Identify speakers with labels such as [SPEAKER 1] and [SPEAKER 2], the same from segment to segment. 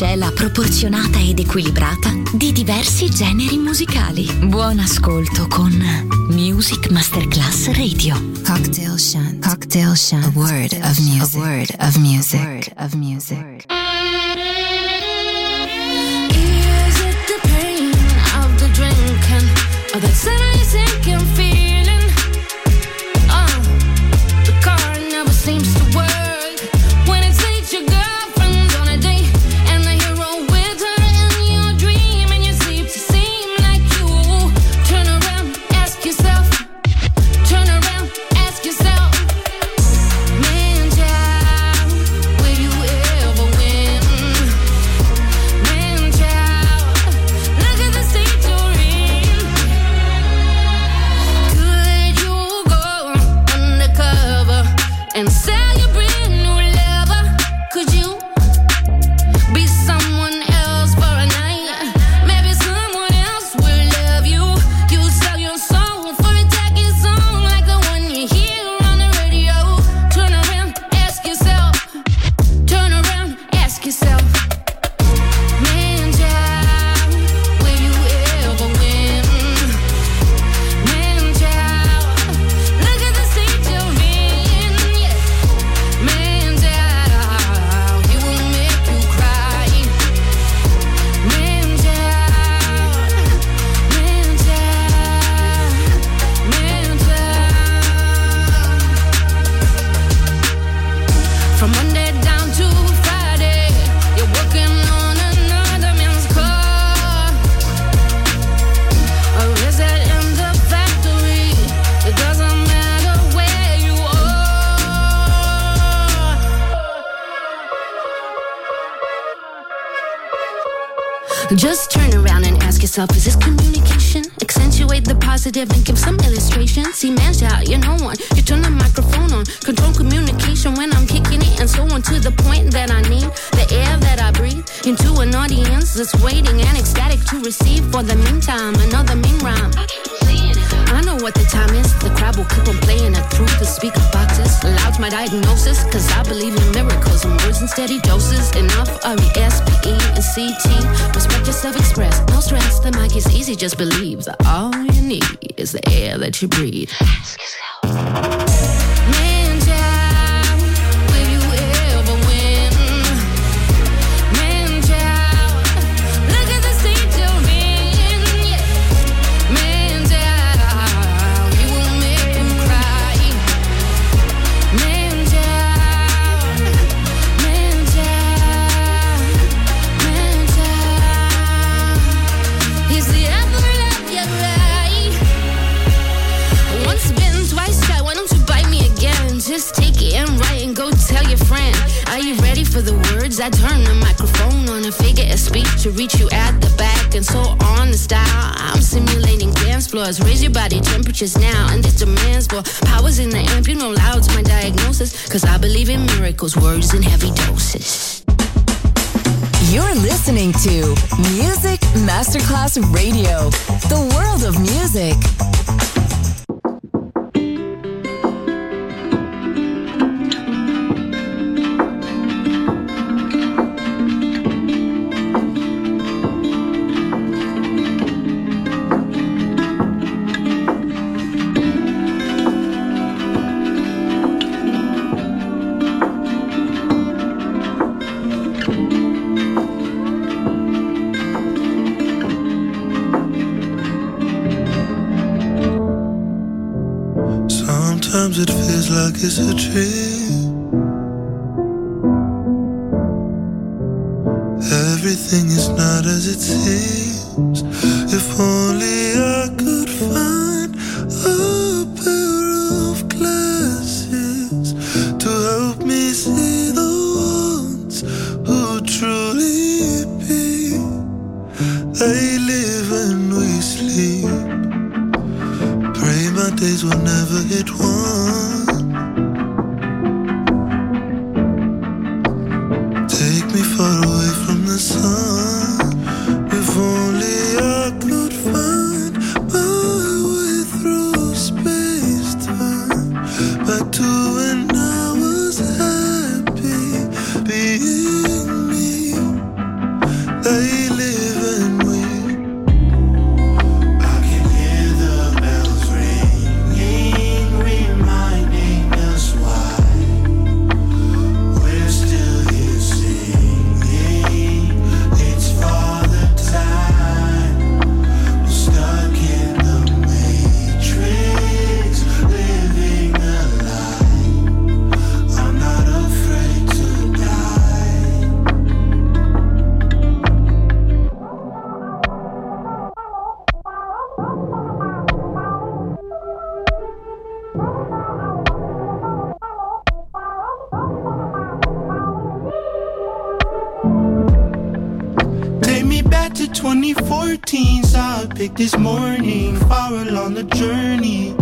[SPEAKER 1] miscela proporzionata ed equilibrata di diversi generi musicali. Buon ascolto con Music Masterclass Radio.
[SPEAKER 2] Cocktail Shant. Cocktail Shant. A word of music. A word of music. A word of music.
[SPEAKER 3] Is it the pain of the drinking? Or the up? Is this communication? Accentuate the positive and give some illustration. See, man, shout, you're no one. You turn the microphone on. Control communication when I'm kicking it and so on to the point that I need the air that I breathe into an audience that's waiting and ecstatic to receive. For the meantime, another mean rhyme. I know what the time is. The crowd will keep on playing it truth to speak boxes. Loud's my diagnosis, cause I believe in miracles and words in steady doses. Enough R-E-S-P-E and C-T. Respect yourself, express. No stress, the mic is easy, just believe that all you need is the air that you breathe. Ask yourself. Ready for the words? I turn the microphone on a figure of speech to reach you at the back and so on the style. I'm simulating dance floors. Raise your body temperatures now. And this demands for powers in the amp. You know loud's my diagnosis. Cause I believe in miracles, words in heavy doses.
[SPEAKER 4] You're listening to Music Masterclass Radio, the world of music.
[SPEAKER 5] It's a dream. This morning, far along the journey.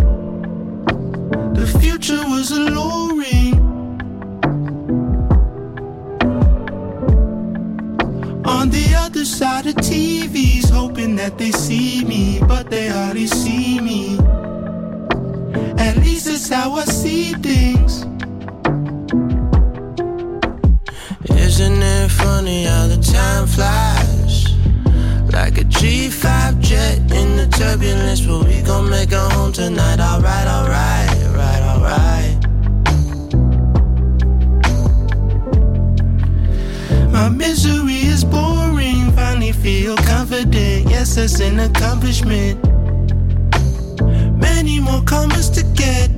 [SPEAKER 5] The future was alluring. On the other side of TVs, hoping that they see me, but they hardly see me. At least that's how I see things. Isn't it funny how the time flies? Like a G5 jet in the turbulence, but we gon' make it home tonight. Alright, alright, right, alright. My misery is boring, finally feel confident. Yes, that's an accomplishment. Many more commas to get.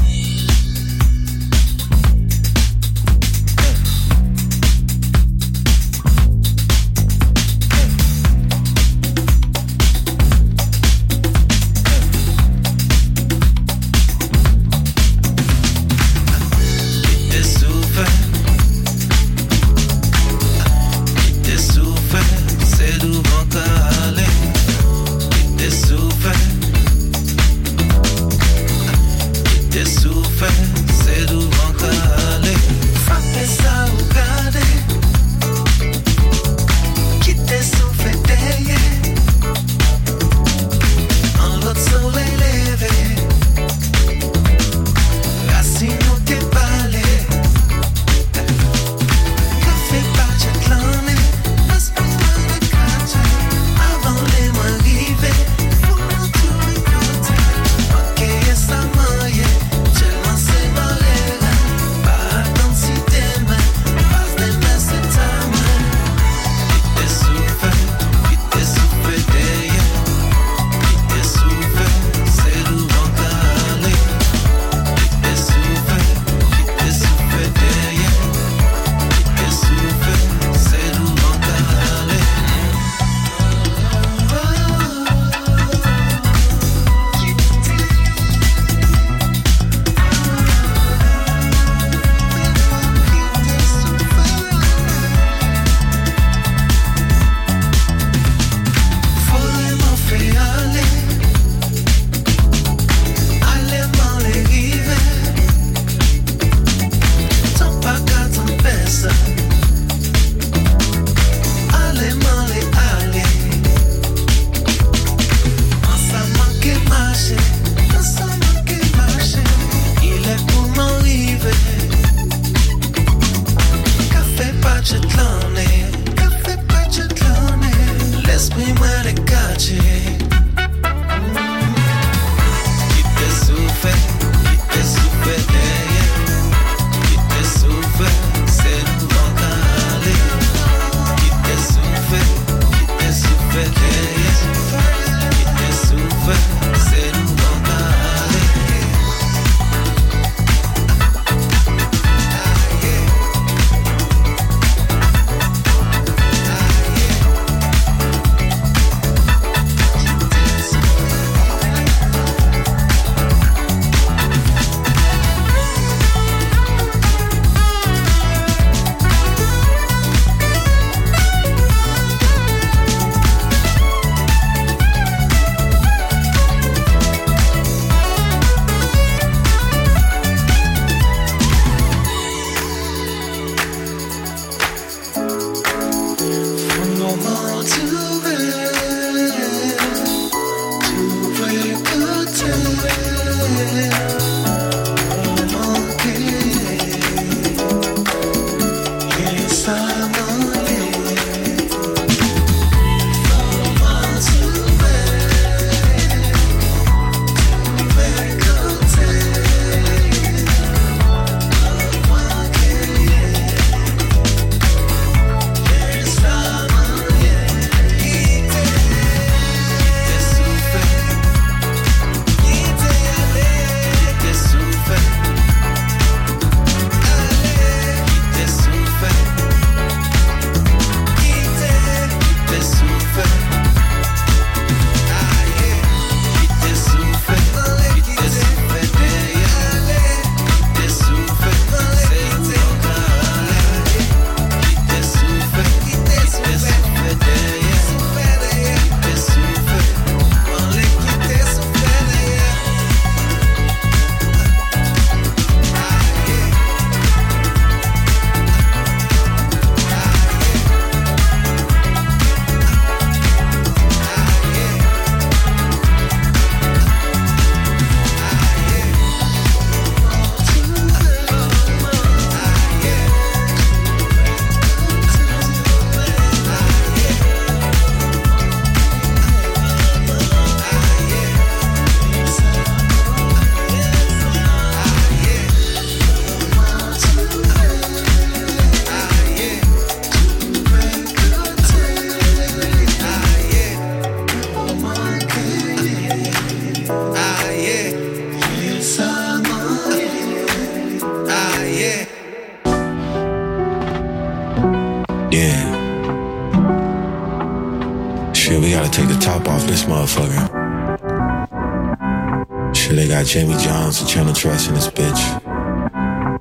[SPEAKER 6] trash in this bitch.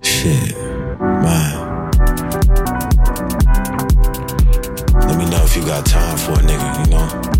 [SPEAKER 6] Shit, man. Let me know if you got time for a nigga, you know?